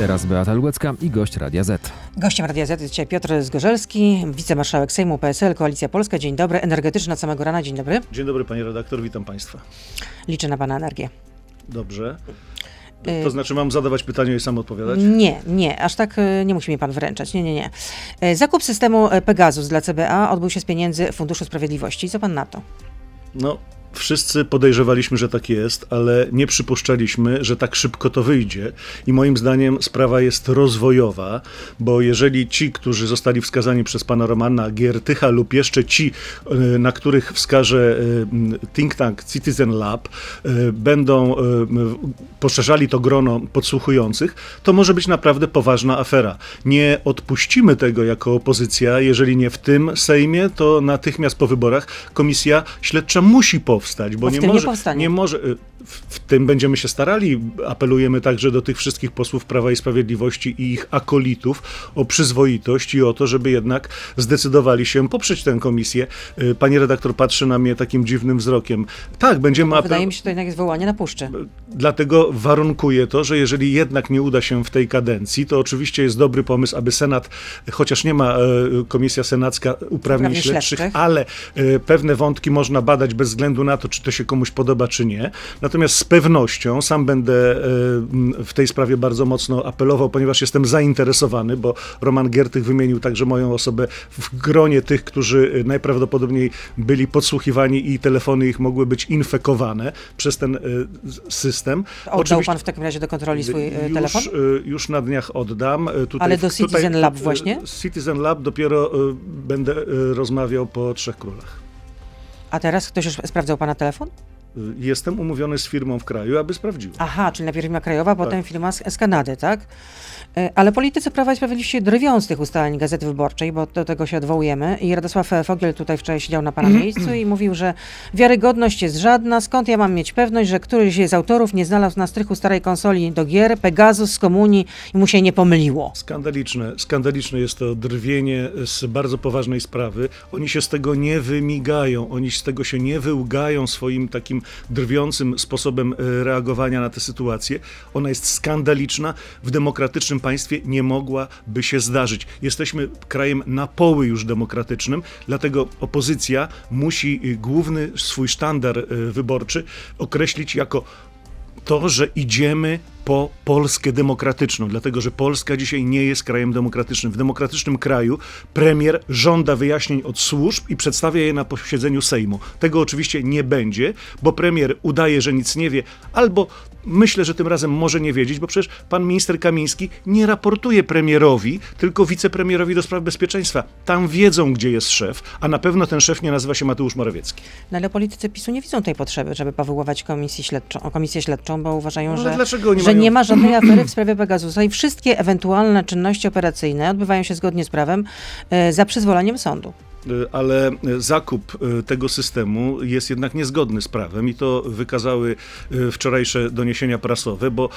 Teraz Beata Lubecka i gość Radia Z. Gościem Radia Z jest dzisiaj Piotr Zgorzelski, wicemarszałek Sejmu PSL, Koalicja Polska. Dzień dobry, energetyczna od samego rana. Dzień dobry. Dzień dobry panie redaktor, witam państwa. Liczę na pana energię. Dobrze. Y- To znaczy mam zadawać pytanie i sam odpowiadać? Nie, nie, aż tak y, nie musi mi pan wręczać. Nie, nie, nie. Y, Zakup systemu Pegasus dla CBA odbył się z pieniędzy Funduszu Sprawiedliwości. Co pan na to? No, wszyscy podejrzewaliśmy, że tak jest, ale nie przypuszczaliśmy, że tak szybko to wyjdzie. I moim zdaniem sprawa jest rozwojowa, bo jeżeli ci, którzy zostali wskazani przez pana Romana Giertycha lub jeszcze ci, y, na których wskaże y, think tank Citizen Lab, y, będą poszerzali to grono podsłuchujących, to może być naprawdę poważna afera. Nie odpuścimy tego jako opozycja, jeżeli nie w tym Sejmie, to natychmiast po wyborach komisja śledcza musi powstać, bo, Bo nie, nie może, powstanie. nie może. y, W, w tym będziemy się starali. Apelujemy także do tych wszystkich posłów Prawa i Sprawiedliwości i ich akolitów o przyzwoitość i o to, żeby jednak zdecydowali się poprzeć tę komisję. Y, Pani redaktor patrzy na mnie takim dziwnym wzrokiem. Tak, będziemy apel- Wydaje mi się, że to jednak jest wołanie na puszczy. Dlatego warunkuje to, że jeżeli jednak nie uda się w tej kadencji, to oczywiście jest dobry pomysł, aby Senat, chociaż nie ma e, komisja senacka uprawnień Uprawnień śledczych, śledczych. ale e, pewne wątki można badać bez względu na to, czy to się komuś podoba, czy nie. Natomiast z pewnością sam będę e, w tej sprawie bardzo mocno apelował, ponieważ jestem zainteresowany, bo Roman Giertych wymienił także moją osobę w gronie tych, którzy e, najprawdopodobniej byli podsłuchiwani i telefony ich mogły być infekowane przez ten e, system. Oddał pan w takim razie do kontroli swój już, telefon? Już na dniach oddam. Tutaj, Ale do Citizen Lab y, właśnie? Citizen Lab dopiero będę rozmawiał po Trzech Królach. A teraz ktoś już sprawdzał pana telefon? Y, Jestem umówiony z firmą w kraju, aby sprawdziła. Aha, czyli najpierw firma krajowa, Tak. potem firma z, z Kanady, tak? E, Ale politycy Prawa i Sprawiedliwości się drwią z tych ustaleń Gazety Wyborczej, bo do tego się odwołujemy. I Radosław Fogiel tutaj wczoraj siedział na pana miejscu i mówił, że wiarygodność jest żadna. Skąd ja mam mieć pewność, że któryś z autorów nie znalazł na strychu starej konsoli do gier Pegasus z komunii i mu się nie pomyliło? Skandaliczne, skandaliczne jest to drwienie z bardzo poważnej sprawy. Oni się z tego nie wymigają, oni z tego się nie wyłgają swoim takim drwiącym sposobem e, reagowania na tę sytuację. Ona jest skandaliczna. W demokratycznym państwie nie mogłaby się zdarzyć. Jesteśmy krajem na poły już demokratycznym, dlatego opozycja musi y, główny swój sztandar y, wyborczy określić jako to, że idziemy po Polskę demokratyczną, dlatego że Polska dzisiaj nie jest krajem demokratycznym. W demokratycznym kraju premier żąda wyjaśnień od służb i przedstawia je na posiedzeniu Sejmu. Tego oczywiście nie będzie, bo premier udaje, że nic nie wie, albo myślę, że tym razem może nie wiedzieć, bo przecież pan minister Kamiński nie raportuje premierowi, tylko wicepremierowi do spraw bezpieczeństwa. Tam wiedzą, gdzie jest szef, a na pewno ten szef nie nazywa się Mateusz Morawiecki. No ale politycy PiSu nie widzą tej potrzeby, żeby powoływać komisję śledczą, komisję śledczą, bo uważają, No że, że mają- nie ma żadnej afery w sprawie Pegasusa i wszystkie ewentualne czynności operacyjne odbywają się zgodnie z prawem e, za przyzwoleniem sądu. Y, ale zakup y, tego systemu jest jednak niezgodny z prawem i to wykazały y, wczorajsze doniesienia prasowe, bo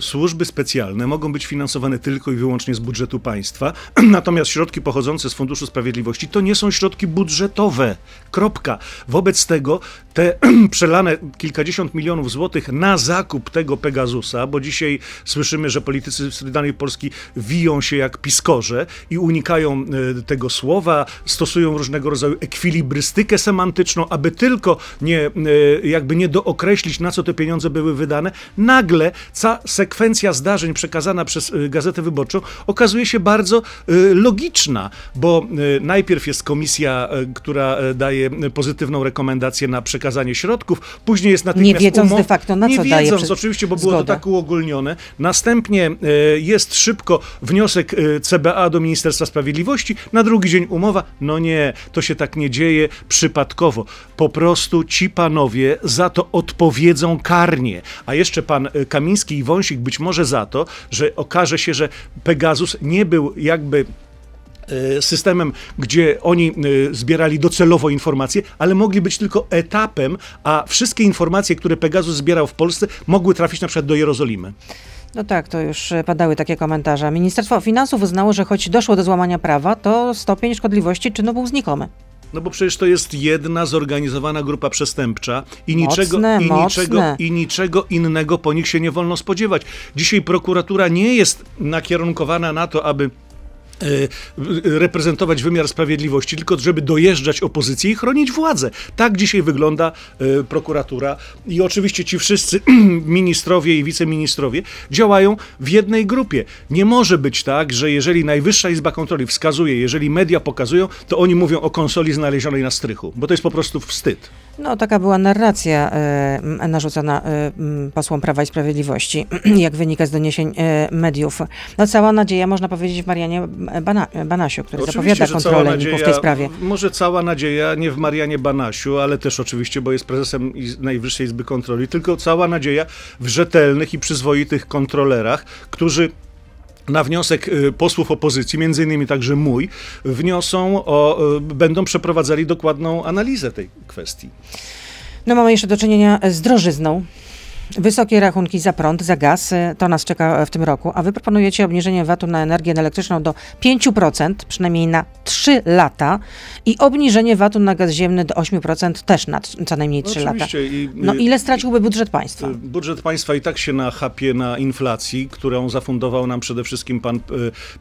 służby specjalne mogą być finansowane tylko i wyłącznie z budżetu państwa, natomiast środki pochodzące z Funduszu Sprawiedliwości to nie są środki budżetowe. Kropka. Wobec tego te przelane kilkadziesiąt milionów złotych na zakup tego Pegasusa, bo dzisiaj słyszymy, że politycy z danej Polski wiją się jak piskorze i unikają tego słowa, stosują różnego rodzaju ekwilibrystykę semantyczną, aby tylko nie, y, jakby nie dookreślić, na co te pieniądze były wydane. Nagle cała sekwencja zdarzeń przekazana przez y, Gazetę Wyborczą okazuje się bardzo y, logiczna, bo najpierw jest komisja, która daje pozytywną rekomendację na przekazanie środków, później jest natychmiast Nie wiedząc umo- de facto, na nie co daje wiedząc, przy- oczywiście, bo było to tak uogólnione. Następnie e, jest szybko wniosek e, CBA do Ministerstwa Sprawiedliwości, na drugi dzień umowa. No nie, to się tak nie dzieje przypadkowo. Po prostu ci panowie za to odpowiedzą karnie. A jeszcze pan e, Kamiński i Wąsik być może za to, że okaże się, że Pegasus nie był jakby e, systemem, gdzie oni e, zbierali docelowo informacje, ale mogli być tylko etapem, a wszystkie informacje, które Pegasus zbierał w Polsce, mogły trafić na przykład do Jerozolimy. No tak, to już e, padały takie komentarze. Ministerstwo Finansów uznało, że choć doszło do złamania prawa, to stopień szkodliwości czynu był znikomy. No bo przecież to jest jedna zorganizowana grupa przestępcza i Mocne, niczego, i niczego, i niczego innego po nich się nie wolno spodziewać. Dzisiaj prokuratura nie jest nakierunkowana na to, aby reprezentować wymiar sprawiedliwości, tylko żeby dojeżdżać opozycję i chronić władzę. Tak dzisiaj wygląda e, prokuratura i oczywiście ci wszyscy ministrowie i wiceministrowie działają w jednej grupie. Nie może być tak, że jeżeli Najwyższa Izba Kontroli wskazuje, jeżeli media pokazują, to oni mówią o konsoli znalezionej na strychu, bo to jest po prostu wstyd. No, taka była narracja e, narzucona e, posłom Prawa i Sprawiedliwości, jak wynika z doniesień e, mediów. No, cała nadzieja, można powiedzieć, w Marianie Bana, Banasiu, który zapowiada że cała kontrolę NIK w tej sprawie. Może cała nadzieja nie w Marianie Banasiu, ale też oczywiście, bo jest prezesem Najwyższej Izby Kontroli, tylko cała nadzieja w rzetelnych i przyzwoitych kontrolerach, którzy na wniosek y, posłów opozycji, między innymi także mój, wniosą o, y, będą przeprowadzali dokładną analizę tej kwestii. No mamy jeszcze do czynienia z drożyzną. Wysokie rachunki za prąd, za gaz, e, to nas czeka w tym roku, a wy proponujecie obniżenie VAT-u na energię elektryczną do 5%, przynajmniej na 3 lata i obniżenie VAT-u na gaz ziemny do 8% też na co najmniej 3 lata. I, No y, ile straciłby budżet państwa? Y, Budżet państwa i tak się nachapie na inflacji, którą zafundował nam przede wszystkim pan y,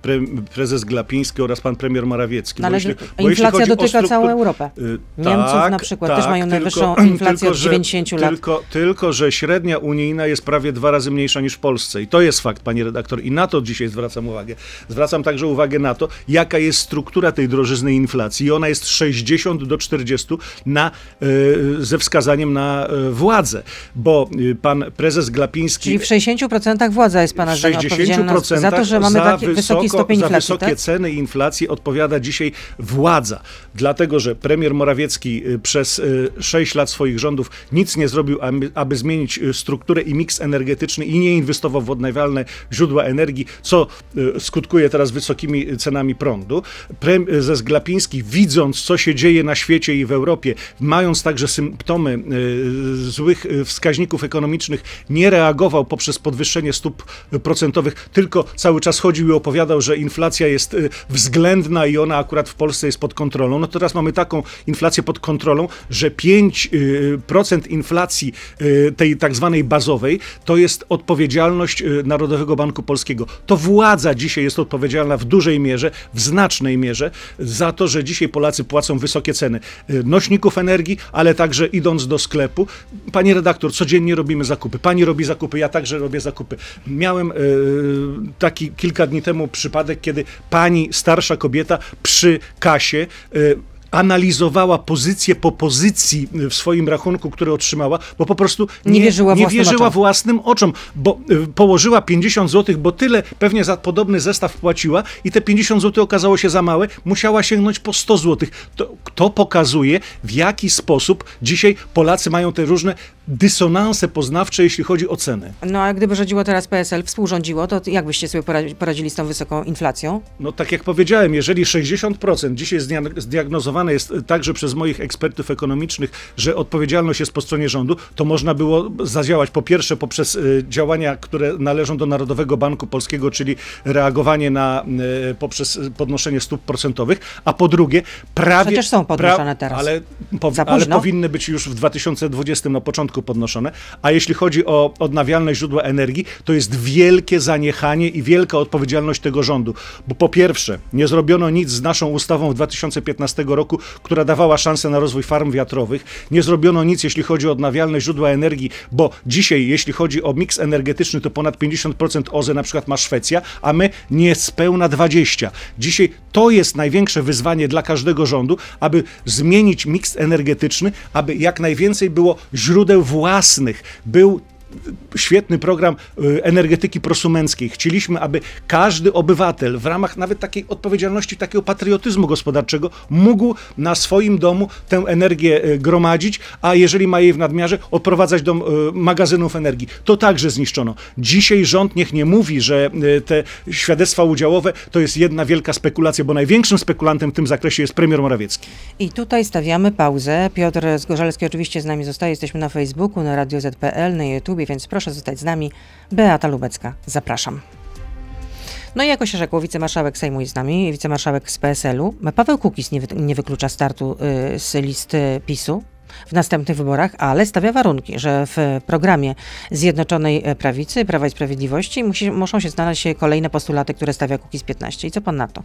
pre, prezes Glapiński oraz pan premier Morawiecki. No, ale jeśli- inflacja dotyka struktur- całą Europę. Niemców tak, na przykład tak, też mają tylko- najwyższą inflację od że- 90 lat. Tylko, tylko, że średnia unijna jest prawie dwa razy mniejsza niż w Polsce. I to jest fakt, panie redaktor. I na to dzisiaj zwracam uwagę. Zwracam także uwagę na to, jaka jest struktura tej drożyzny inflacji. I ona jest 60 do 40 na, y, ze wskazaniem na y, władzę. Bo y, pan prezes Glapiński... Czyli w 60% władza jest pana zdaniem odpowiedzialna 60% za to, że mamy za taki wysoki wysoko- stopień Za inflacji, wysokie tak? ceny i inflację odpowiada dzisiaj władza. Dlatego, że premier Morawiecki y, przez y, 6 lat swoich rządów nic nie zrobił, aby, aby zmienić y, strukturę i miks energetyczny i nie inwestował w odnawialne źródła energii, co y, skutkuje teraz wysokimi cenami prądu. Prezes Glapiński, widząc, co się dzieje na świecie i w Europie, mając także symptomy y, złych wskaźników ekonomicznych, nie reagował poprzez podwyższenie stóp procentowych, tylko cały czas chodził i opowiadał, że inflacja jest względna i ona akurat w Polsce jest pod kontrolą. No teraz mamy taką inflację pod kontrolą, że 5% inflacji tej tak zwanej bazowej to jest odpowiedzialność y, Narodowego Banku Polskiego. To władza dzisiaj jest odpowiedzialna w dużej mierze, w znacznej mierze za to, że dzisiaj Polacy płacą wysokie ceny y, nośników energii, ale także idąc do sklepu. Panie redaktor, codziennie robimy zakupy. Pani robi zakupy, ja także robię zakupy. Miałem y, taki kilka dni temu przypadek, kiedy pani starsza kobieta przy kasie analizowała pozycję po pozycji w swoim rachunku, który otrzymała, bo po prostu Nie wierzyła nie własnym wierzyła oczom. własnym oczom, bo y, położyła 50 zł, bo tyle pewnie za podobny zestaw płaciła i te 50 zł okazało się za małe, musiała sięgnąć po 100 zł. To, to pokazuje, w jaki sposób dzisiaj Polacy mają te różne dysonanse poznawcze, jeśli chodzi o ceny. No a gdyby rządziło teraz PSL, współrządziło, to jak byście sobie poradzi- poradzili z tą wysoką inflacją? No tak jak powiedziałem, jeżeli 60% dzisiaj zdia- jest także przez moich ekspertów ekonomicznych, że odpowiedzialność jest po stronie rządu, to można było zadziałać po pierwsze poprzez y, działania, które należą do Narodowego Banku Polskiego, czyli reagowanie na y, poprzez podnoszenie stóp procentowych, a po drugie prawie... Przecież są podnoszone teraz. Ale, po, ale powinny być już w 2020 na początku podnoszone. A jeśli chodzi o odnawialne źródła energii, to jest wielkie zaniechanie i wielka odpowiedzialność tego rządu. Bo po pierwsze, nie zrobiono nic z naszą ustawą w 2015 roku, która dawała szansę na rozwój farm wiatrowych. Nie zrobiono nic, jeśli chodzi o odnawialne źródła energii, bo dzisiaj, jeśli chodzi o miks energetyczny, to ponad 50% OZE na przykład ma Szwecja, a my niespełna 20%. Dzisiaj to jest największe wyzwanie dla każdego rządu, aby zmienić miks energetyczny, aby jak najwięcej było źródeł własnych, był świetny program y, energetyki prosumenckiej. Chcieliśmy, aby każdy obywatel w ramach nawet takiej odpowiedzialności, takiego patriotyzmu gospodarczego mógł na swoim domu tę energię y, gromadzić, a jeżeli ma jej w nadmiarze, odprowadzać do y, magazynów energii. To także zniszczono. Dzisiaj rząd niech nie mówi, że te świadectwa udziałowe to jest jedna wielka spekulacja, bo największym spekulantem w tym zakresie jest premier Morawiecki. I tutaj stawiamy pauzę. Piotr Zgorzelski oczywiście z nami zostaje. Jesteśmy na Facebooku, na Radio ZPL, na YouTubie, więc proszę zostać z nami. Beata Lubecka, zapraszam. No i jako się rzekło, wicemarszałek Sejmu jest z nami, wicemarszałek z PSL-u. Paweł Kukiz nie, wy, nie wyklucza startu y, z listy PiSu w następnych wyborach, ale stawia warunki, że w programie Zjednoczonej e, Prawicy, Prawa i Sprawiedliwości musi, muszą się znaleźć kolejne postulaty, które stawia Kukiz 15. I co pan na to?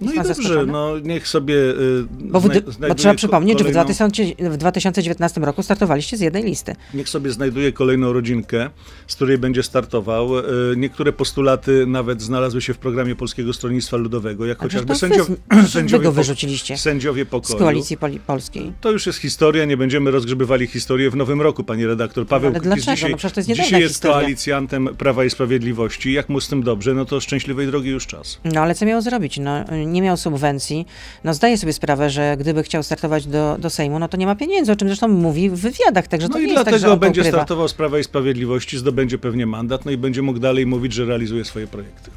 No i dobrze, no niech sobie. y, Bo, w, bo trzeba przypomnieć, że w, kolejną- 2000, w 2019 roku startowaliście z jednej listy. Niech sobie znajduje kolejną rodzinkę, z której będzie startował. Y, Niektóre postulaty nawet znalazły się w programie Polskiego Stronnictwa Ludowego, jak A chociażby sędziowie, wy sędziowie, go wyrzuciliście sędziowie z pokoju. koalicji poli- polskiej. To już jest historia, nie będziemy rozgrzebywali historii w nowym roku, panie redaktor. Paweł Ale dlaczego? dzisiaj, No przecież to jest dzisiaj jest historia. koalicjantem Prawa i Sprawiedliwości. Jak mu z tym dobrze, no to szczęśliwej drogi już czas. No ale co miał zrobić? No, nie miał subwencji. No zdaje sobie sprawę, że gdyby chciał startować do, do Sejmu, no to nie ma pieniędzy, o czym zresztą mówi w wywiadach, także No to i nie jest tak, dlatego że on to będzie ukrywa. startował z Prawa i Sprawiedliwości, zdobędzie pewnie mandat, no i będzie mógł dalej mówić, że realizuje swoje projekty.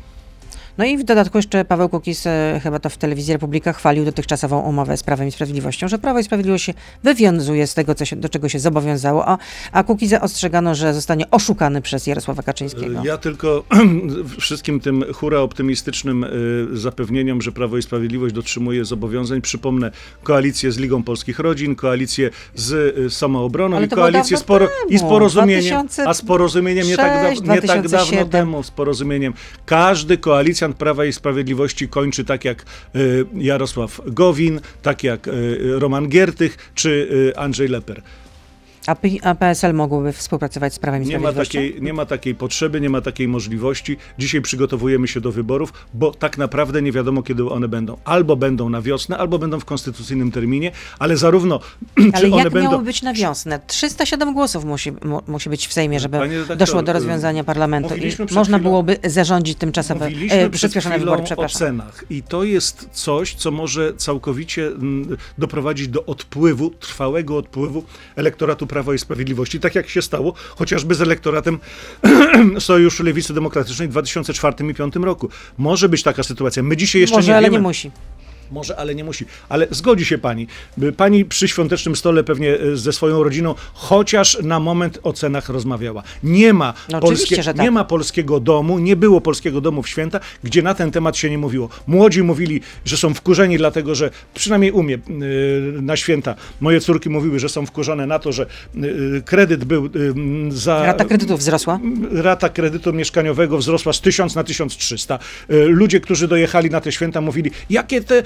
No i w dodatku jeszcze Paweł Kukiz, e, chyba to w telewizji Republika, chwalił dotychczasową umowę z Prawem i Sprawiedliwością, że Prawo i Sprawiedliwość się wywiązuje z tego, się, do czego się zobowiązało, a, a Kukiza ostrzegano, że zostanie oszukany przez Jarosława Kaczyńskiego. Ja tylko wszystkim tym hura optymistycznym y, zapewnieniom, że Prawo i Sprawiedliwość dotrzymuje zobowiązań, przypomnę koalicję z Ligą Polskich Rodzin, koalicję z y, Samoobroną i koalicję z, poro- i z porozumieniem, a z 2006, porozumieniem nie tak, da- nie tak dawno 2007. temu, z porozumieniem. Każdy koalicjant Prawa i Sprawiedliwości kończy tak jak y, Jarosław Gowin, tak jak y, Roman Giertych czy y, Andrzej Leper. A, P- a PSL mogłoby współpracować z Prawem i Nie ma, takiej, nie ma takiej potrzeby, nie ma takiej możliwości. Dzisiaj przygotowujemy się do wyborów, bo tak naprawdę nie wiadomo, kiedy one będą. Albo będą na wiosnę, albo będą w konstytucyjnym terminie, ale zarówno Ale jak będą. miało być na wiosnę? 307 głosów musi, mu, musi być w Sejmie, żeby redaktor, doszło do rozwiązania parlamentu i można chwilą- byłoby zarządzić tymczasowe, e, przyspieszone wybory, o przepraszam. cenach i to jest coś, co może całkowicie mm, doprowadzić do odpływu, trwałego odpływu elektoratu Prawa i Sprawiedliwości, tak jak się stało chociażby z elektoratem Sojuszu Lewicy Demokratycznej w 2004 i 2005 roku. Może być taka sytuacja. My dzisiaj jeszcze Może, nie ale wiemy. nie musi. Może, ale nie musi. Ale zgodzi się pani. Pani przy świątecznym stole pewnie e, ze swoją rodziną chociaż na moment o cenach rozmawiała. Nie ma, No że tak. nie ma polskiego domu, nie było polskiego domu w święta, gdzie na ten temat się nie mówiło. Młodzi mówili, że są wkurzeni, dlatego że przynajmniej u mnie e, na święta moje córki mówiły, że są wkurzone na to, że e, kredyt był za. Rata kredytów wzrosła? Rata kredytu mieszkaniowego wzrosła z 1000 na 1300. Y, Ludzie, którzy dojechali na te święta, mówili, jakie te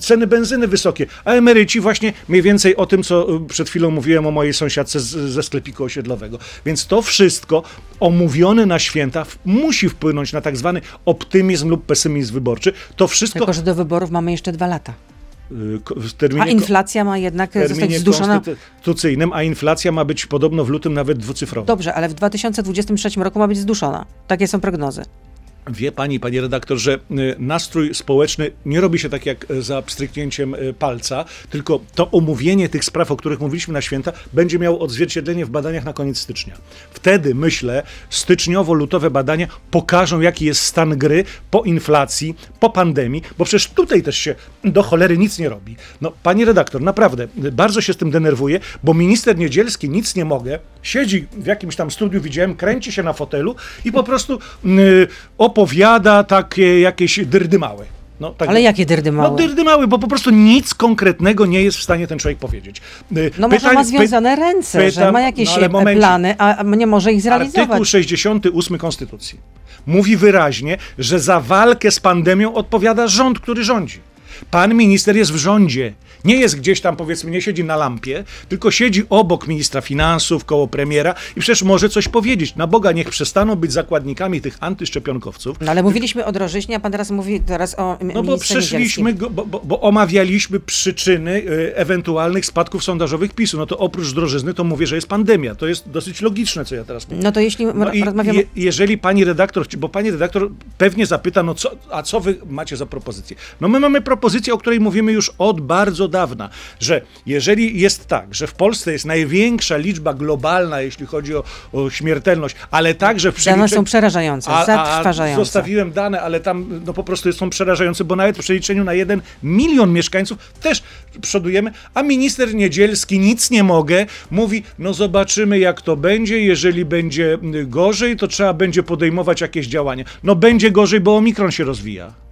ceny benzyny wysokie. A emeryci właśnie mniej więcej o tym, co y, przed chwilą mówiłem o mojej sąsiadce z, ze sklepiku osiedlowego. Więc to wszystko omówione na święta musi wpłynąć na tak zwany optymizm lub pesymizm wyborczy. To wszystko Tylko, że do wyborów mamy jeszcze dwa lata. y, terminie A inflacja ma jednak zostać zduszona. konstytucyjnym, a inflacja ma być podobno w lutym nawet dwucyfrowa. Dobrze, ale w 2023 roku ma być zduszona. Takie są prognozy. Wie pani, panie redaktor, że y, nastrój społeczny nie robi się tak jak y, za pstryknięciem y, palca, tylko to omówienie tych spraw, o których mówiliśmy na święta, będzie miało odzwierciedlenie w badaniach na koniec stycznia. Wtedy, myślę, styczniowo-lutowe badania pokażą, jaki jest stan gry po inflacji, po pandemii, bo przecież tutaj też się do cholery nic nie robi. No, pani redaktor, naprawdę, bardzo się z tym denerwuję, bo minister Niedzielski, nic nie mogę, siedzi w jakimś tam studiu, widziałem, kręci się na fotelu i po prostu y, opowiada takie jakieś dyrdymały. No, tak Ale jakie dyrdy No małe? dyrdymały, bo po prostu nic konkretnego nie jest w stanie ten człowiek powiedzieć. Y, No może pytań- ma py- związane ręce, że ma jakieś no, plany, a nie może ich zrealizować. Artykuł 68 Konstytucji mówi wyraźnie, że za walkę z pandemią odpowiada rząd, który rządzi. Pan minister jest w rządzie. Nie jest gdzieś tam, powiedzmy, nie siedzi na lampie, tylko siedzi obok ministra finansów, koło premiera i przecież może coś powiedzieć. Na Boga, niech przestaną być zakładnikami tych antyszczepionkowców. No ale mówiliśmy o drożyźnie, a pan teraz mówi teraz o No bo przeszliśmy, go, bo, bo, bo omawialiśmy przyczyny y, ewentualnych spadków sondażowych PiSu. No to oprócz drożyzny to mówię, że jest pandemia. To jest dosyć logiczne, co ja teraz mówię. No to jeśli No rozmawiamy... je, jeżeli pani redaktor, bo pani redaktor pewnie zapyta, no co, a co wy macie za propozycję? No my mamy propozycję propozycja, o której mówimy już od bardzo dawna, że jeżeli jest tak, że w Polsce jest największa liczba globalna, jeśli chodzi o, o śmiertelność, ale także w Dane przeliczeniu... są przerażające, zatrważające. Zostawiłem dane, ale tam no po prostu są przerażające, bo nawet w przeliczeniu na jeden milion mieszkańców też przodujemy, a minister Niedzielski nic nie mogę, mówi, no zobaczymy jak to będzie, jeżeli będzie gorzej, to trzeba będzie podejmować jakieś działania. No będzie gorzej, bo omikron się rozwija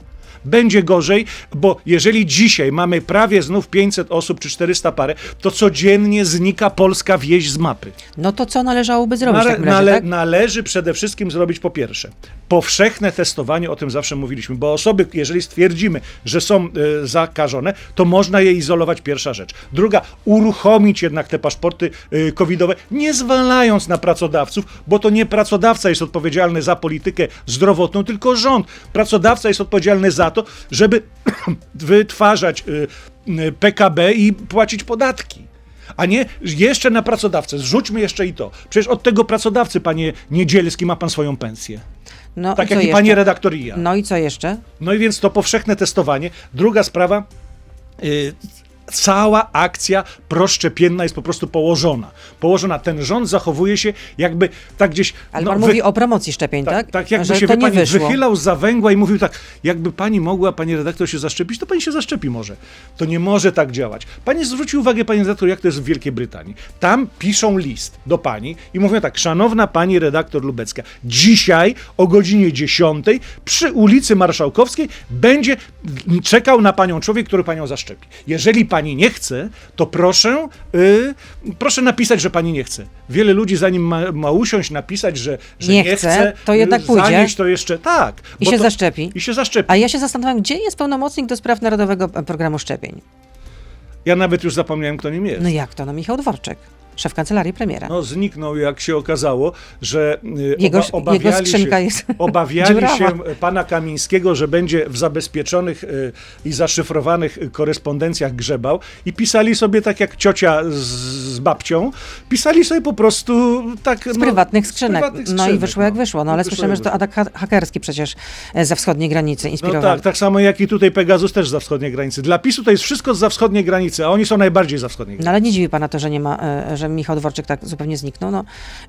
będzie gorzej, bo jeżeli dzisiaj mamy prawie znów 500 osób czy 400 parę, to codziennie znika polska wieś z mapy. No to co należałoby zrobić Nale, razie, nale, tak? Należy przede wszystkim zrobić po pierwsze powszechne testowanie, o tym zawsze mówiliśmy, bo osoby, jeżeli stwierdzimy, że są y, zakażone, to można je izolować, pierwsza rzecz. Druga, uruchomić jednak te paszporty y, covidowe, nie zwalając na pracodawców, bo to nie pracodawca jest odpowiedzialny za politykę zdrowotną, tylko rząd. Pracodawca jest odpowiedzialny za to, żeby wytwarzać y, y, PKB i płacić podatki. A nie jeszcze na pracodawcę. Zrzućmy jeszcze i to. Przecież od tego pracodawcy, panie Niedzielski, ma pan swoją pensję. No, tak jak i pani redaktor i ja. No i co jeszcze? No i więc to powszechne testowanie. Druga sprawa. Cała akcja proszczepienna jest po prostu położona. Położona. Ten rząd zachowuje się jakby tak gdzieś. Ale no, pan wy- mówi o promocji szczepień, tak? tak, tak jakby Że się to pani, wyszło. wychylał za węgła i mówił tak, jakby pani mogła, pani redaktor, się zaszczepić, to pani się zaszczepi może. To nie może tak działać. Pani zwróci uwagę, pani redaktor, jak to jest w Wielkiej Brytanii. Tam piszą list do pani i mówią tak, szanowna pani redaktor Lubecka, dzisiaj o godzinie 10 przy ulicy Marszałkowskiej będzie czekał na panią człowiek, który panią zaszczepi. Jeżeli pani nie chce, to proszę, y, proszę napisać, że pani nie chce. Wiele ludzi zanim ma, ma usiąść, napisać, że, że Nie nie, chce, chce, to jednak y, pójdzie. zanieść to jeszcze tak. I się to, zaszczepi. I się zaszczepi. A ja się zastanawiam, gdzie jest pełnomocnik do spraw Narodowego Programu Szczepień? Ja nawet już zapomniałem, kto nim jest. No jak to? No Michał Dworczyk, szef kancelarii premiera. No, zniknął, jak się okazało, że y, Jego- oba, obawiali, jego skrzynka się, jest obawiali się pana Kamińskiego, że będzie w zabezpieczonych y, i zaszyfrowanych korespondencjach grzebał i pisali sobie tak jak ciocia z, z babcią, pisali sobie po prostu tak... Z prywatnych skrzynek. prywatnych No i skrzynek, wyszło jak no. wyszło. No ale słyszymy, że to atak ha- hakerski przecież e, za wschodniej granicy No inspirowany. tak, tak samo jak i tutaj Pegasus też za wschodniej granicy. Dla PiSu to jest wszystko za wschodniej granicy, a oni są najbardziej za wschodniej No granicy. ale nie dziwi pana to, że nie ma, e, że Michał Dworczyk tak zupełnie zniknął. No,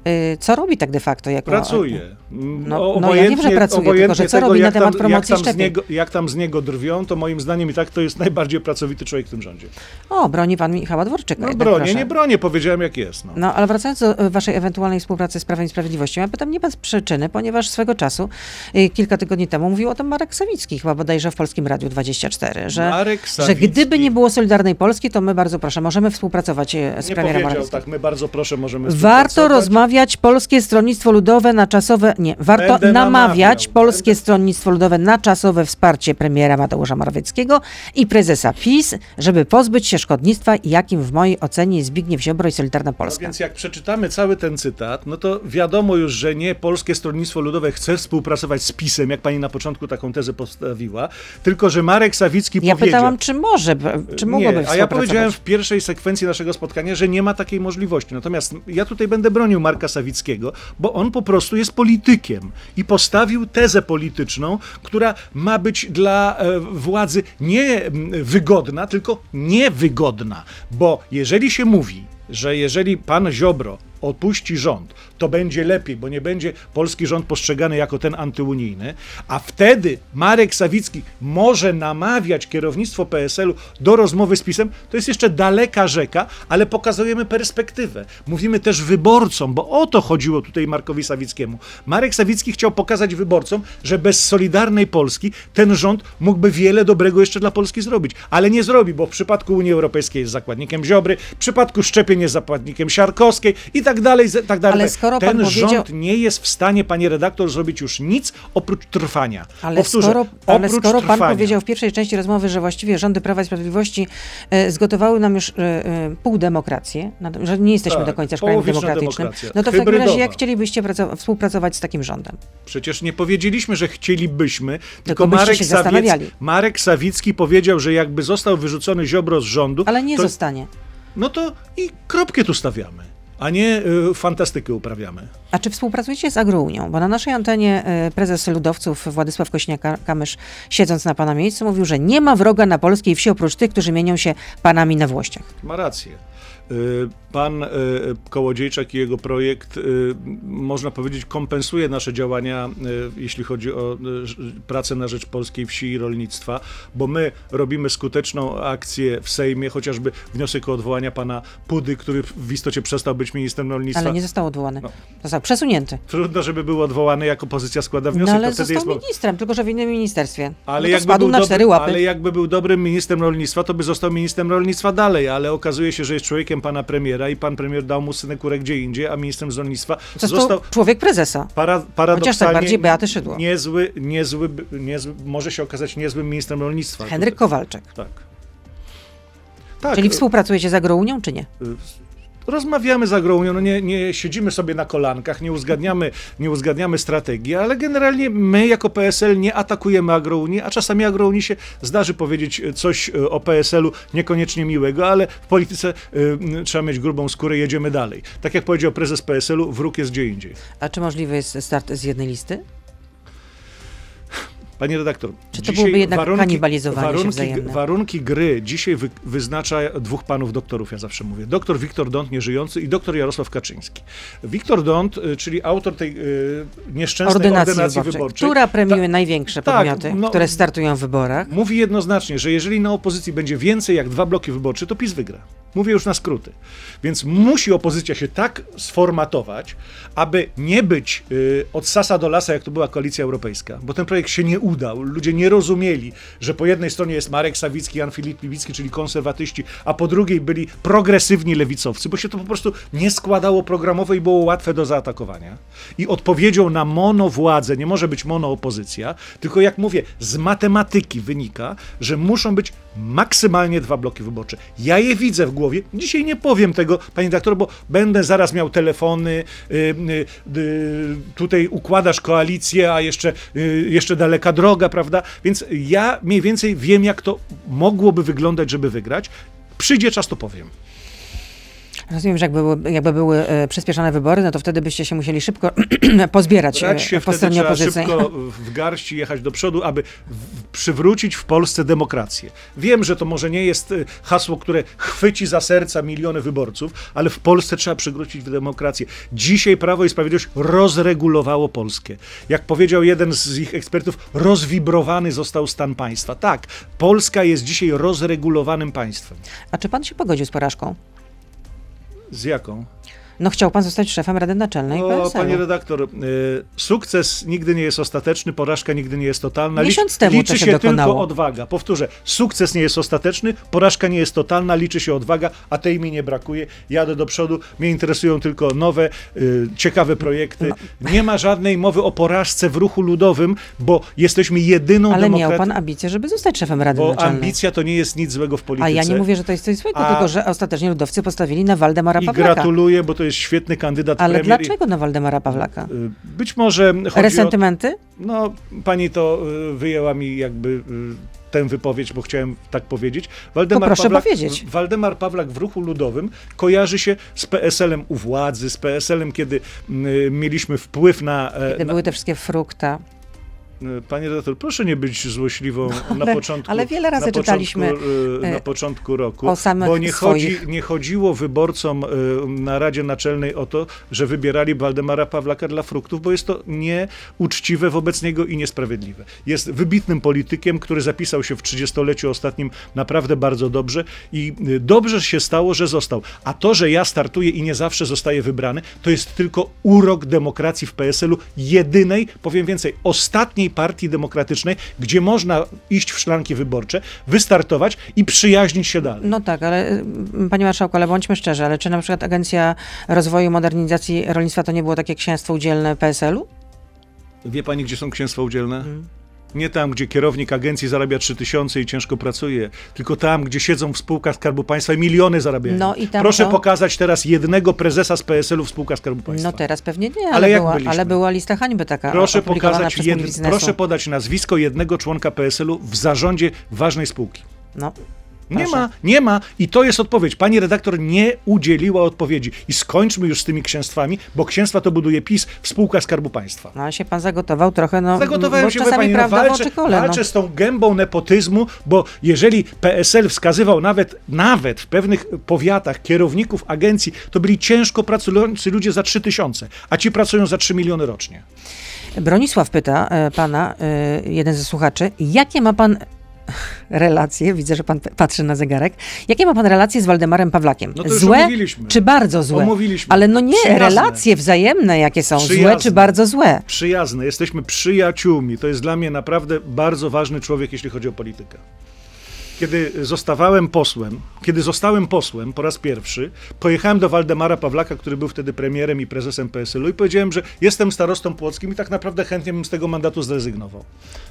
e, co robi tak de facto? Jako, Pracuje. No- no ja wiem, że pracuje, tylko że co tego, robi na temat tam, promocji jak tam, z szczepień? niego, jak tam z niego drwią, to moim zdaniem i tak to jest najbardziej pracowity człowiek w tym rządzie. O, broni pan Michała Dworczyka. No jednak, bronię, proszę. nie bronię, powiedziałem jak jest. No. No, ale wracając do e, waszej ewentualnej współpracy z Prawem i Sprawiedliwością, ja pytam nie bez przyczyny, ponieważ swego czasu, e, kilka tygodni temu, mówił o tym Marek Sawicki, chyba bodajże w Polskim Radiu 24, że, że gdyby nie było Solidarnej Polski, to my bardzo proszę, możemy współpracować z Nie premierem Morawieckim. tak, my bardzo proszę, możemy Warto rozmawiać Polskie Stronnictwo Ludowe na czasowe, nie, warto Będę namawiać namawiał, Polskie będę- Stronnictwo Ludowe na czasowe wsparcie premiera Mateusza Morawieckiego i prezesa PiS, żeby pozbyć się szkodnictwa, jakim w mojej ocenie Zbigniew Ziobro i Solidarna No Polska. więc jak przeczytamy cały ten cytat, no to wiadomo już, że nie Polskie Stronnictwo Ludowe chce współpracować z PiSem, jak pani na początku taką tezę postawiła, tylko że Marek Sawicki Ja powiedział... pytałam, czy może, czy mogłoby nie, a ja powiedziałem w pierwszej sekwencji naszego spotkania, że nie ma takiej możliwości. Natomiast ja tutaj będę bronił Marka Sawickiego, bo on po prostu jest politykiem i postawił tezę polityczną, która ma być dla e, władzy nie mm, wygodna, tylko niewygodna. Bo jeżeli się mówi, że jeżeli pan Ziobro opuści rząd, to będzie lepiej, bo nie będzie polski rząd postrzegany jako ten antyunijny, a wtedy Marek Sawicki może namawiać kierownictwo PSL-u do rozmowy z PiSem, to jest jeszcze daleka rzeka, ale pokazujemy perspektywę. Mówimy też wyborcom, bo o to chodziło tutaj Markowi Sawickiemu. Marek Sawicki chciał pokazać wyborcom, że bez Solidarnej Polski ten rząd mógłby wiele dobrego jeszcze dla Polski zrobić, ale nie zrobi, bo w przypadku Unii Europejskiej jest zakładnikiem Ziobry, w przypadku szczepień jest zakładnikiem Siarkowskiej i tak dalej, tak dalej. Ale skoro ten pan powiedział- rząd nie jest w stanie, panie redaktor, zrobić już nic oprócz trwania. Ale Powtórzę, skoro, ale skoro pan trwania. powiedział w pierwszej części rozmowy, że właściwie rządy Prawa i Sprawiedliwości e, zgotowały nam już e, e, półdemokrację, na- że nie jesteśmy Tak, do końca krajem demokratycznym, demokracja, no to w takim hybrydowa. razie jak chcielibyście praco- współpracować z takim rządem? Przecież nie powiedzieliśmy, że chcielibyśmy, tylko, byście Marek, się Sawiec. Marek Sawicki powiedział, że jakby został wyrzucony Ziobro z rządu, Ale nie to, zostanie. no to i kropkę tu stawiamy. A nie y, fantastykę uprawiamy. A czy współpracujecie z Agrounią? Bo na naszej antenie e, prezes ludowców Władysław Kośniak-Kamysz, siedząc na pana miejscu, mówił, że nie ma wroga na polskiej wsi oprócz tych, którzy mienią się panami na włościach. Ma rację. Y, Pan y, Kołodziejczak i jego projekt, y, można powiedzieć, kompensuje nasze działania, jeśli chodzi o pracę na rzecz polskiej wsi i rolnictwa, bo my robimy skuteczną akcję w Sejmie, chociażby wniosek o odwołania pana Pudy, który w istocie przestał być ministrem rolnictwa. Ale nie został odwołany. No. Został przesunięty. Trudno, żeby był odwołany, jak opozycja składa wniosek. No ale został jest... ministrem, tylko że w innym ministerstwie. Ale no jakby, na dobry, ale jakby był dobrym ministrem rolnictwa, to by został ministrem rolnictwa dalej, ale okazuje się, że jest człowiekiem pana premiera i pan premier dał mu synekurę gdzie indziej, a ministrem z rolnictwa Został został człowiek prezesa. para, Chociaż tak bardziej Beaty Szydło. niezły, niezły, niezły, może się okazać niezłym ministrem rolnictwa. Henryk Kowalczyk. Tak. Tak. Czyli współpracujecie z Agrounią, czy nie? Rozmawiamy z Agrounią, no nie, nie siedzimy sobie na kolankach, nie uzgadniamy, nie uzgadniamy strategii, ale generalnie my jako PSL nie atakujemy Agrounii, a czasami Agrounii się zdarzy powiedzieć coś e, o PSL-u niekoniecznie miłego, ale w polityce y, trzeba mieć grubą skórę, jedziemy dalej. Tak jak powiedział prezes PSL-u, wróg jest gdzie indziej. A czy możliwy jest start z jednej listy? Panie redaktor, Czy to byłoby jednak kanibalizowanie się warunki, wzajemne? warunki gry dzisiaj wy, wyznacza dwóch panów doktorów, ja zawsze mówię. Doktor Wiktor Dąt, nieżyjący i doktor Jarosław Kaczyński. Wiktor Dąt, y, czyli autor tej y, nieszczęsnej Ordynacji, ordynacji, wyborczej, wyborczej, która premiuje ta- największe tak, podmioty, no- które startują w wyborach. mówi jednoznacznie, że jeżeli na opozycji będzie więcej jak dwa bloki wyborcze, to PiS wygra. Mówię już na skróty. Więc musi opozycja się tak sformatować, aby nie być y, od sasa do lasa, jak to była koalicja europejska, bo ten projekt się nie udał. Ludzie nie rozumieli, że po jednej stronie jest Marek Sawicki, Jan Filip Piwicki, czyli konserwatyści, a po drugiej byli progresywni lewicowcy, bo się to po prostu nie składało programowo i było łatwe do zaatakowania. I odpowiedzią na monowładzę nie może być monoopozycja, tylko jak mówię, z matematyki wynika, że muszą być maksymalnie dwa bloki wyborcze. Ja je widzę w głowie. Dzisiaj nie powiem tego, panie doktor, bo będę zaraz miał telefony, y, y, y, tutaj układasz koalicję, a jeszcze, y, jeszcze daleka droga, prawda? Więc ja mniej więcej wiem, jak to mogłoby wyglądać, żeby wygrać. Przyjdzie czas, to powiem. Rozumiem, że jakby były, jakby były e, przyspieszone wybory, no to wtedy byście się musieli szybko pozbierać Brać e, się po stronie opozycji. szybko w garści jechać do przodu, aby w, przywrócić w Polsce demokrację. Wiem, że to może nie jest y, hasło, które chwyci za serca miliony wyborców, ale w Polsce trzeba przywrócić demokrację. Dzisiaj Prawo i Sprawiedliwość rozregulowało Polskę. Jak powiedział jeden z ich ekspertów, rozwibrowany został stan państwa. Tak, Polska jest dzisiaj rozregulowanym państwem. A czy pan się pogodził z porażką? Z jaką? No chciał pan zostać szefem Rady Naczelnej O, PSL-u. panie redaktor, y, sukces nigdy nie jest ostateczny, porażka nigdy nie jest totalna. Miesiąc temu to liczy się się dokonało. tylko odwaga. Powtórzę, sukces nie jest ostateczny, porażka nie jest totalna, liczy się odwaga, a tej mi nie brakuje. Jadę do przodu, mnie interesują tylko nowe, y, ciekawe projekty. No. Nie ma żadnej mowy o porażce w ruchu ludowym, bo jesteśmy jedyną Ale miał demokracją. pan ambicje, żeby zostać szefem Rady Bo Naczelnej. ambicja to nie jest nic złego w polityce. A ja nie mówię, że to jest coś złego, A- tylko że ostatecznie ludowcy postawili na Waldemara I Pawlaka. gratuluję, bo to jest świetny kandydat Ale premier. dlaczego na Waldemara Pawlaka? y, Być może chodzi o... Resentymenty? No, pani to y, wyjęła mi jakby y, tę wypowiedź, bo chciałem tak powiedzieć. Waldemar Pawlak, powiedzieć. Waldemar Pawlak w ruchu ludowym kojarzy się z PSL-em u władzy, z PSL-em, kiedy mieliśmy wpływ na, e, Kiedy na były te wszystkie frukta. Y, Panie redaktor, proszę nie być złośliwą na ale- początku. ale wiele razy na początku, czytaliśmy, y, e, na początku roku, o samych bo nie, swoich. chodzi, nie chodziło wyborcom y, na Radzie Naczelnej o to, że wybierali Waldemara Pawlaka dla fruktów, bo jest to nieuczciwe wobec niego i niesprawiedliwe. Jest wybitnym politykiem, który zapisał się w 30-leciu ostatnim naprawdę bardzo dobrze i y, dobrze się stało, że został. A to, że ja startuję i nie zawsze zostaję wybrany, to jest tylko urok demokracji w PSL-u, jedynej, powiem więcej, ostatniej partii demokratycznej, gdzie można iść w szlanki wyborcze, wystartować i przyjaźnić się dalej. No tak, ale y, panie marszałku, ale bądźmy szczerzy, ale czy na przykład Agencja Rozwoju i Modernizacji Rolnictwa to nie było takie księstwo udzielne PSL-u? Wie pani, gdzie są księstwa udzielne? Mhm. Nie tam, gdzie kierownik agencji zarabia 3000 i ciężko pracuje, tylko tam, gdzie siedzą w spółkach Skarbu Państwa i miliony zarabiają. No i tam Proszę to- pokazać teraz jednego prezesa z PSL-u w spółkach Skarbu Państwa. No teraz pewnie nie, Ale ale, była, ale była lista hańby taka Proszę pokazać, jed... Proszę podać nazwisko jednego członka PSL-u w zarządzie ważnej spółki. No, Nie Proszę. ma, nie ma. I to jest odpowiedź. Pani redaktor nie udzieliła odpowiedzi. I skończmy już z tymi księstwami, bo księstwa to buduje PiS w spółkach Skarbu Państwa. No się pan zagotował trochę, no Zagotowałem bo się, czasami pani, no, prawda walczę, kole, no. walczę z tą gębą nepotyzmu, bo jeżeli PSL wskazywał nawet, nawet w pewnych powiatach kierowników agencji, to byli ciężko pracujący ludzie za 3 tysiące, a ci pracują za 3 miliony rocznie. Bronisław pyta e, pana, e, jeden ze słuchaczy, jakie ma pan relacje, widzę, że pan patrzy na zegarek, jakie ma pan relacje z Waldemarem Pawlakiem? No złe omówiliśmy. czy bardzo złe? Omówiliśmy. Ale no nie, Przyjazne. relacje wzajemne jakie są, złe Przyjazne. czy bardzo złe? Przyjazne, jesteśmy przyjaciółmi. To jest dla mnie naprawdę bardzo ważny człowiek, jeśli chodzi o politykę. Kiedy zostawałem posłem, kiedy zostałem posłem po raz pierwszy, pojechałem do Waldemara Pawlaka, który był wtedy premierem i prezesem PSL-u i powiedziałem, że jestem starostą płockim i tak naprawdę chętnie bym z tego mandatu zrezygnował.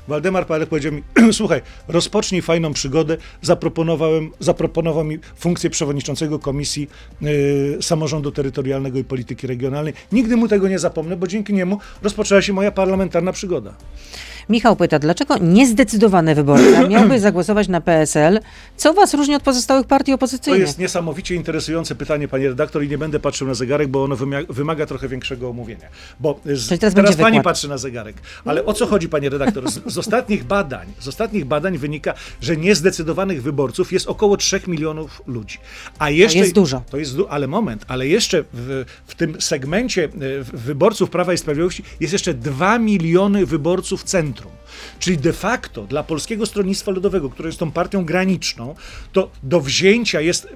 Waldemar Pawlak powiedział mi, słuchaj, rozpocznij fajną przygodę, zaproponowałem, zaproponował mi funkcję przewodniczącego Komisji y, Samorządu Terytorialnego i Polityki Regionalnej. Nigdy mu tego nie zapomnę, bo dzięki niemu rozpoczęła się moja parlamentarna przygoda. Michał pyta, dlaczego niezdecydowany wyborca miałby zagłosować na PSL? Co was różni od pozostałych partii To opozycyjnych? jest niesamowicie interesujące pytanie, panie redaktor, i nie będę patrzył na zegarek, bo ono wymaga, wymaga trochę większego omówienia. Bo z, Czyli teraz teraz pani wykład. patrzy na zegarek. Ale o co chodzi, panie redaktor? Z, z ostatnich badań, z ostatnich badań wynika, że niezdecydowanych wyborców jest około 3 milionów ludzi. A jeszcze, jest dużo. To jest ale moment, ale jeszcze w, w tym segmencie e, wyborców Prawa i Sprawiedliwości jest jeszcze 2 miliony wyborców centrum. Czyli de facto dla Polskiego Stronnictwa Ludowego, które jest tą partią graniczną, to do wzięcia jest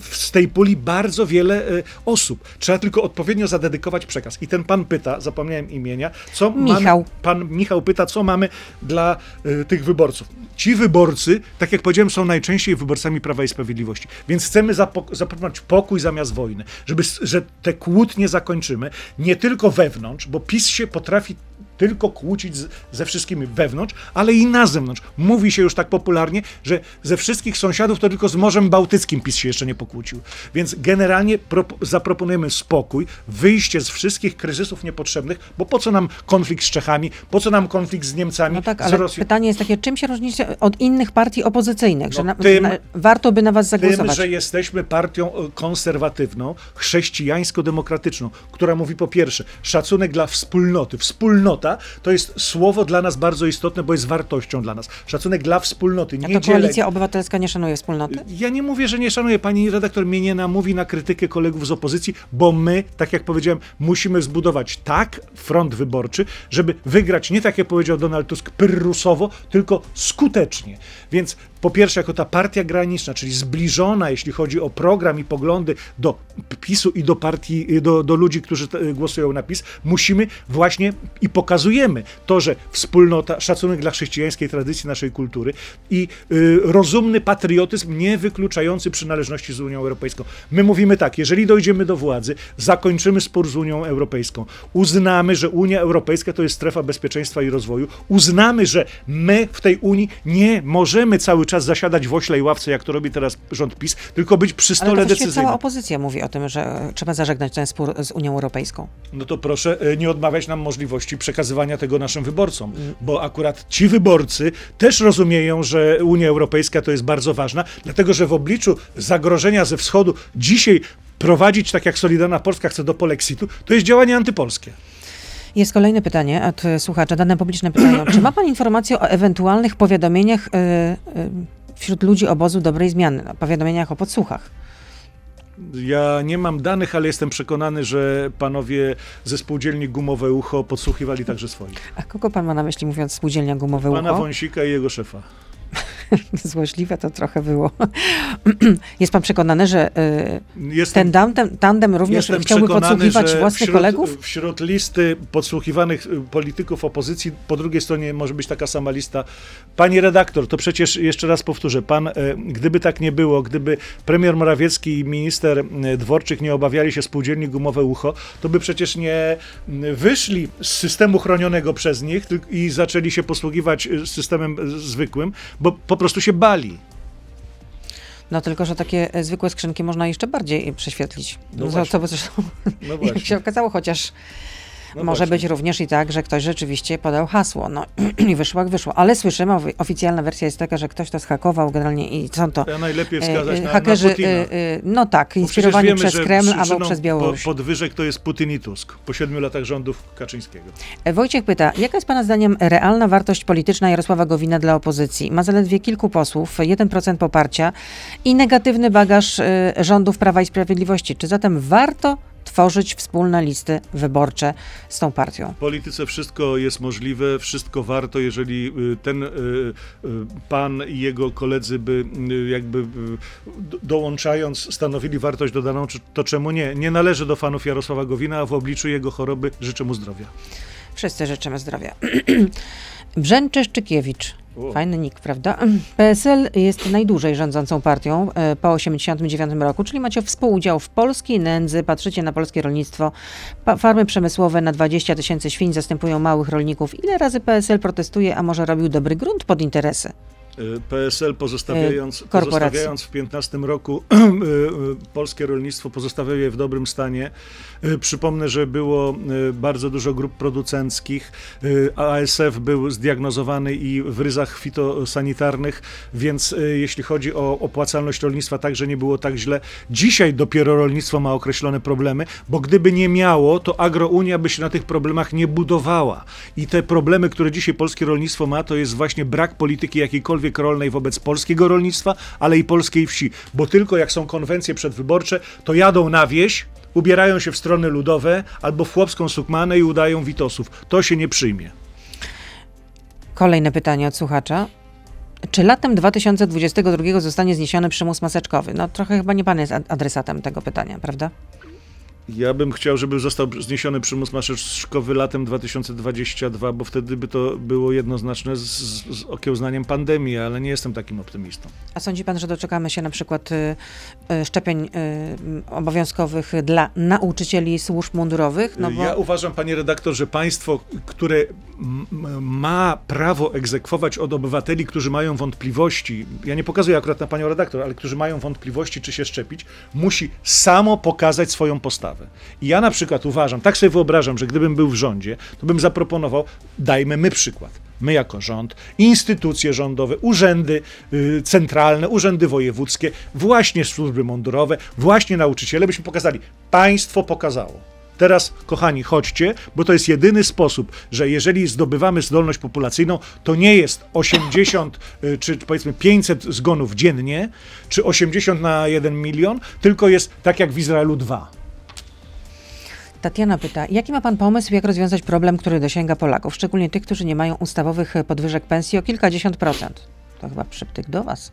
z tej puli bardzo wiele e, osób. Trzeba tylko odpowiednio zadedykować przekaz. I ten pan pyta, zapomniałem imienia, co Michał. Mamy, pan Michał pyta, co mamy dla e, tych wyborców. Ci wyborcy, tak jak powiedziałem, są najczęściej wyborcami Prawa i Sprawiedliwości. Więc chcemy zapo- zaproponować pokój zamiast wojny, żeby, że te kłótnie zakończymy, nie tylko wewnątrz, bo PiS się potrafi tylko kłócić z, ze wszystkimi wewnątrz, ale i na zewnątrz. Mówi się już tak popularnie, że ze wszystkich sąsiadów to tylko z Morzem Bałtyckim PiS się jeszcze nie pokłócił. Więc generalnie prop- zaproponujemy spokój, wyjście z wszystkich kryzysów niepotrzebnych, bo po co nam konflikt z Czechami, po co nam konflikt z Niemcami, No tak, z ale Rosją? pytanie jest takie, czym się różnicie od innych partii opozycyjnych? że No na, tym- na, warto by na was Tym, zagłosować. że jesteśmy partią e, konserwatywną, chrześcijańsko-demokratyczną, która mówi po pierwsze szacunek dla wspólnoty. Wspólnota to jest słowo dla nas bardzo istotne, bo jest wartością dla nas. Szacunek dla wspólnoty, A nie to dzielenie. koalicja obywatelska nie szanuje wspólnoty? Ja nie mówię, że nie szanuję. Pani redaktor mnie nie namówi na krytykę kolegów z opozycji, bo my, tak jak powiedziałem, musimy zbudować tak front wyborczy, żeby wygrać nie tak jak powiedział Donald Tusk, pyrrusowo, tylko skutecznie. Więc po pierwsze, jako ta partia graniczna, czyli zbliżona, jeśli chodzi o program i poglądy do PiSu i do partii, do, do ludzi, którzy głosują na PiS, musimy właśnie i pokazujemy to, że wspólnota, szacunek dla chrześcijańskiej tradycji naszej kultury i y, rozumny patriotyzm, nie wykluczający przynależności z Unią Europejską. My mówimy tak, jeżeli dojdziemy do władzy, zakończymy spór z Unią Europejską, uznamy, że Unia Europejska to jest strefa bezpieczeństwa i rozwoju, uznamy, że my w tej Unii nie możemy cały czas zasiadać w oślej ławce, jak to robi teraz rząd PiS, tylko być przy Ale stole to właściwie decyzyjnym. cała opozycja mówi o tym, że e, trzeba zażegnać ten spór z Unią Europejską. No to proszę e, nie odmawiać nam możliwości przekazywania tego naszym wyborcom, bo akurat ci wyborcy też rozumieją, że Unia Europejska to jest bardzo ważna, dlatego że w obliczu zagrożenia ze wschodu dzisiaj prowadzić tak jak Solidarna Polska chce do polexitu, to jest działanie antypolskie. Jest kolejne pytanie od e, słuchacza. Dane publiczne pytają, czy ma pan informację o ewentualnych powiadomieniach e, e, wśród ludzi obozu dobrej zmiany, no, powiadomieniach o podsłuchach? Ja nie mam danych, ale jestem przekonany, że panowie ze spółdzielni Gumowe Ucho podsłuchiwali także swoich. A kogo pan ma na myśli, mówiąc spółdzielnia gumowe Pana ucho? Wąsika i jego szefa. Złośliwe to trochę było. Jest pan przekonany, że e, Jestem ten tandem, tandem również chciałby podsłuchiwać własnych wśród, kolegów? Wśród listy podsłuchiwanych y, polityków opozycji, po drugiej stronie może być taka sama lista. Pani redaktor, to przecież jeszcze raz powtórzę, pan, e, gdyby tak nie było, gdyby premier Morawiecki i minister e, Dworczyk nie obawiali się spółdzielni gumowe ucho, to by przecież nie wyszli z systemu chronionego przez nich i zaczęli się posługiwać systemem zwykłym, bo po prostu się bali. No tylko, że takie e, zwykłe skrzynki można jeszcze bardziej prześwietlić. No to, to zresztą, No jak się okazało, chociaż No Może właśnie. być również i tak, że ktoś rzeczywiście podał hasło. No i wyszło jak wyszło. Ale słyszymy, ofi- oficjalna wersja jest taka, że ktoś to zhakował generalnie i są to Ja najlepiej e, wskazać e, na, hakerzy, na Putina. e, e, no tak, inspirowani wiemy, przez Kreml albo przez Białoruś. Po, podwyżek to jest Putin i Tusk po siedmiu latach rządów Kaczyńskiego. Wojciech pyta, jaka jest Pana zdaniem realna wartość polityczna Jarosława Gowina dla opozycji? Ma zaledwie kilku posłów, 1% poparcia i negatywny bagaż rządów Prawa i Sprawiedliwości. Czy zatem warto tworzyć wspólne listy wyborcze z tą partią? W polityce wszystko jest możliwe, wszystko warto, jeżeli y, ten y, y, pan i jego koledzy by jakby do- dołączając stanowili wartość dodaną, to czemu nie? Nie należy do fanów Jarosława Gowina, a w obliczu jego choroby życzę mu zdrowia. Wszyscy życzymy zdrowia. Brzęczyszczykiewicz. Fajny nick, prawda? PSL jest najdłużej rządzącą partią e, po 1989 roku, czyli macie współudział w polskiej nędzy, patrzycie na polskie rolnictwo, farmy przemysłowe na 20 tysięcy świń zastępują małych rolników. Ile razy PSL protestuje, a może robił dobry grunt pod interesy? PSL pozostawiając, korporacji. pozostawiając w 15 roku y, y, polskie rolnictwo, pozostawiał je w dobrym stanie. Przypomnę, że było bardzo dużo grup producenckich. ASF był zdiagnozowany i w ryzach fitosanitarnych, więc jeśli chodzi o opłacalność rolnictwa, także nie było tak źle. Dzisiaj dopiero rolnictwo ma określone problemy, bo gdyby nie miało, to agrounia by się na tych problemach nie budowała. I te problemy, które dzisiaj polskie rolnictwo ma, to jest właśnie brak polityki jakiejkolwiek rolnej wobec polskiego rolnictwa, ale i polskiej wsi. Bo tylko jak są konwencje przedwyborcze, to jadą na wieś, ubierają się w strony ludowe albo w chłopską sukmanę i udają witosów. To się nie przyjmie. Kolejne pytanie od słuchacza. Czy latem 2022 zostanie zniesiony przymus maseczkowy? No trochę chyba nie pan jest ad- adresatem tego pytania, prawda? Ja bym chciał, żeby został zniesiony przymus maseczkowy latem 2022, bo wtedy by to było jednoznaczne z, z, okiełznaniem pandemii, ale nie jestem takim optymistą. A sądzi pan, że doczekamy się na przykład y, y, szczepień y, obowiązkowych dla nauczycieli służb mundurowych? No bo Ja uważam, panie redaktor, że państwo, które ma prawo egzekwować od obywateli, którzy mają wątpliwości, ja nie pokazuję akurat na panią redaktor, ale którzy mają wątpliwości, czy się szczepić, musi samo pokazać swoją postawę. I ja na przykład uważam, tak sobie wyobrażam, że gdybym był w rządzie, to bym zaproponował, dajmy my przykład. My jako rząd, instytucje rządowe, urzędy y, centralne, urzędy wojewódzkie, właśnie służby mundurowe, właśnie nauczyciele, byśmy pokazali, państwo pokazało. Teraz, kochani, chodźcie, bo to jest jedyny sposób, że jeżeli zdobywamy zdolność populacyjną, to nie jest 80 y, czy powiedzmy 500 zgonów dziennie, czy 80 na 1 milion, tylko jest tak jak w Izraelu 2. Tatiana pyta, jaki ma pan pomysł, jak rozwiązać problem, który dosięga Polaków, szczególnie tych, którzy nie mają ustawowych e, podwyżek pensji o kilkadziesiąt procent? To chyba przyptyk do was.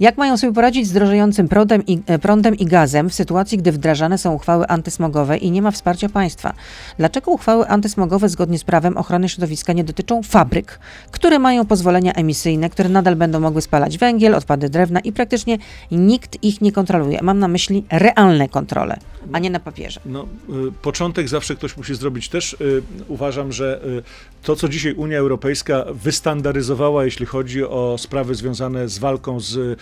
Jak mają sobie poradzić z drożejącym prądem i, e, prądem i gazem w sytuacji, gdy wdrażane są uchwały antysmogowe i nie ma wsparcia państwa? Dlaczego uchwały antysmogowe zgodnie z prawem ochrony środowiska nie dotyczą fabryk, które mają pozwolenia emisyjne, które nadal będą mogły spalać węgiel, odpady drewna i praktycznie nikt ich nie kontroluje? Mam na myśli realne kontrole, a nie na papierze. No, y, początek zawsze ktoś musi zrobić. Też y, uważam, że y, to, co dzisiaj Unia Europejska wystandaryzowała, jeśli chodzi o sprawy związane z walką z,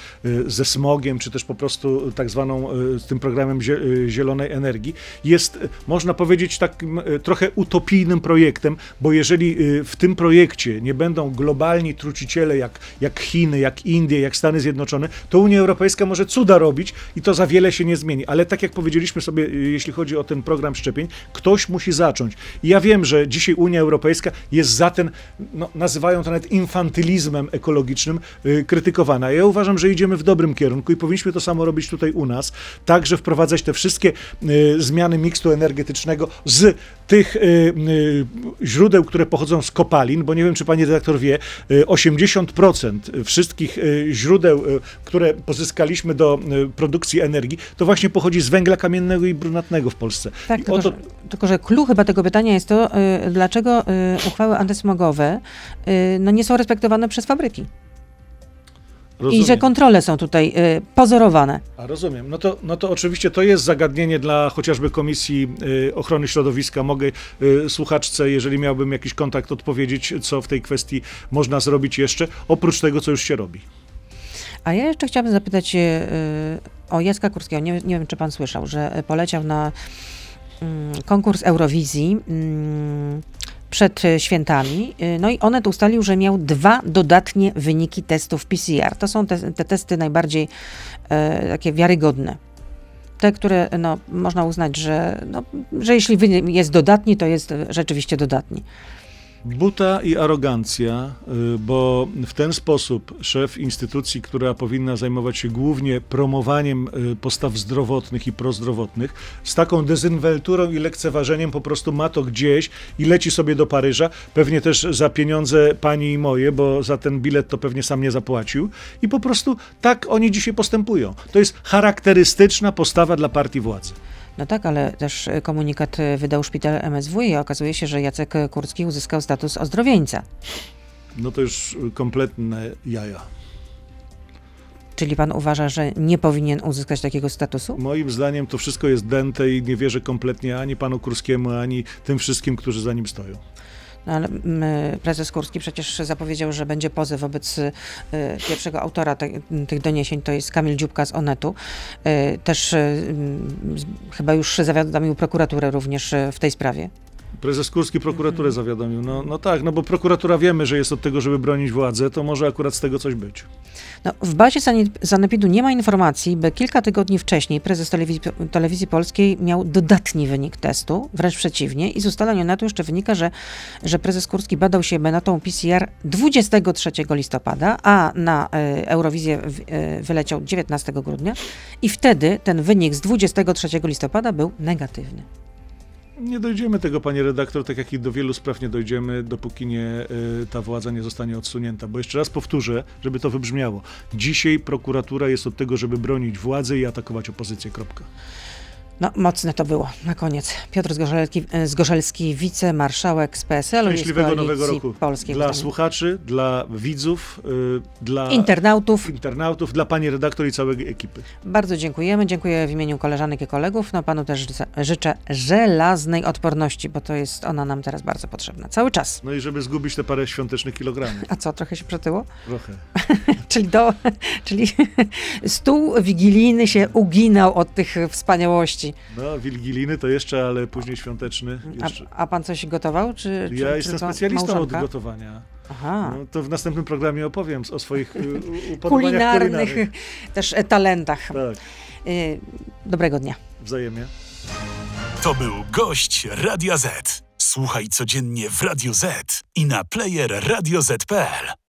ze smogiem, czy też po prostu tak zwaną z tym programem zie- zielonej energii, jest, można powiedzieć, takim trochę utopijnym projektem, bo jeżeli w tym projekcie nie będą globalni truciciele jak, jak Chiny, jak Indie, jak Stany Zjednoczone, to Unia Europejska może cuda robić i to za wiele się nie zmieni. Ale tak jak powiedzieliśmy sobie, y, jeśli chodzi o ten program szczepień, ktoś musi zacząć. I ja wiem, że dzisiaj Unia Europejska jest za ten, no, nazywają to nawet infantylizmem ekologicznym, y, krytykowana. Ja uważam, że idziemy w dobrym kierunku i powinniśmy to samo robić tutaj u nas, także wprowadzać te wszystkie y, zmiany mikstu energetycznego z tych y, y, źródeł, które pochodzą z kopalin, bo nie wiem, czy pani redaktor wie, y, 80% wszystkich y, źródeł, y, które pozyskaliśmy do produkcji energii, to właśnie pochodzi z węgla kamiennego i brunatnego w Polsce. Tak, tylko, oto- że, tylko że clue chyba tego pytania jest to, dlaczego uchwały antysmogowe no nie są respektowane przez fabryki i że Rozumiem. kontrole są tutaj y, pozorowane. A rozumiem. No to, no to oczywiście to jest zagadnienie dla chociażby Komisji y, Ochrony Środowiska. Mogę y, słuchaczce, jeżeli miałbym jakiś kontakt, odpowiedzieć, co w tej kwestii można zrobić jeszcze, oprócz tego, co już się robi. A ja jeszcze chciałabym zapytać y, o Jacka Kurskiego. Nie, nie wiem, czy pan słyszał, że poleciał na mm, konkurs Eurowizji mm, przed e, świętami. Y, No i Onet ustalił, że miał dwa dodatnie wyniki testów PCR. To są te, te testy najbardziej e, takie wiarygodne. Te, które no, można uznać, że, no, że jeśli wynik jest dodatni, to jest e, rzeczywiście dodatni. Buta i arogancja, y, bo w ten sposób szef instytucji, która powinna zajmować się głównie promowaniem y, postaw zdrowotnych i prozdrowotnych, z taką dezynwelturą i lekceważeniem po prostu ma to gdzieś i leci sobie do Paryża, pewnie też za pieniądze pani i moje, bo za ten bilet to pewnie sam nie zapłacił i po prostu tak oni dzisiaj postępują. To jest charakterystyczna postawa dla partii władzy. No tak, ale też komunikat wydał szpital MSW i okazuje się, że Jacek Kurski uzyskał status ozdrowieńca. No to już kompletne jaja. Czyli pan uważa, że nie powinien uzyskać takiego statusu? Moim zdaniem to wszystko jest dęte i nie wierzę kompletnie ani panu Kurskiemu, ani tym wszystkim, którzy za nim stoją. No ale mm, prezes Kurski przecież zapowiedział, że będzie pozew wobec y, pierwszego autora te, tych doniesień, to jest Kamil Dziubka z Onetu. Y, też y, mm, chyba już zawiadomił prokuraturę również w tej sprawie. Prezes Kurski prokuraturę zawiadomił. No, no tak, no bo prokuratura wiemy, że jest od tego, żeby bronić władzę, to może akurat z tego coś być. No, w bazie Sanepidu nie ma informacji, by kilka tygodni wcześniej prezes telewizji, telewizji polskiej miał dodatni wynik testu, wręcz przeciwnie. I z ustaleń Onetu jeszcze wynika, że, że prezes Kurski badał się benatą PCR 23 listopada, a na e, Eurowizję e, wyleciał 19 grudnia i wtedy ten wynik z 23 listopada był negatywny. Nie dojdziemy tego, panie redaktor, tak jak i do wielu spraw nie dojdziemy, dopóki nie, y, ta władza nie zostanie odsunięta. Bo jeszcze raz powtórzę, żeby to wybrzmiało. Dzisiaj prokuratura jest od tego, żeby bronić władzy i atakować opozycję. Kropka. No, mocne to było. Na koniec. Piotr Zgorzelski, e, Zgorzelski wicemarszałek z PSL-u Szczęśliwego nowego roku. Polskiej. Dla słuchaczy, dla widzów, y, dla internautów. internautów, dla pani redaktor i całej ekipy. Bardzo dziękujemy. Dziękuję w imieniu koleżanek i kolegów. No panu też życzę- życzę żelaznej odporności, bo to jest ona nam teraz bardzo potrzebna. Cały czas. No i żeby zgubić te parę świątecznych kilogramów. A co, trochę się przetyło? Trochę. Czyli, do, czyli stół wigilijny się uginał od tych wspaniałości. No, wilgiliny to jeszcze, ale później świąteczny. A, Jeszcze. a pan coś gotował? Czy, czy, Ja czy jestem specjalistą Małżonka? od gotowania. Aha. No, to w następnym programie opowiem o swoich y, upodobaniach Kulinarnych kulinarnych. też e, talentach. Tak, Y, Dobrego dnia. wzajemnie. To był gość Radia Z. Słuchaj codziennie w Radio Z i na player radioz.pl.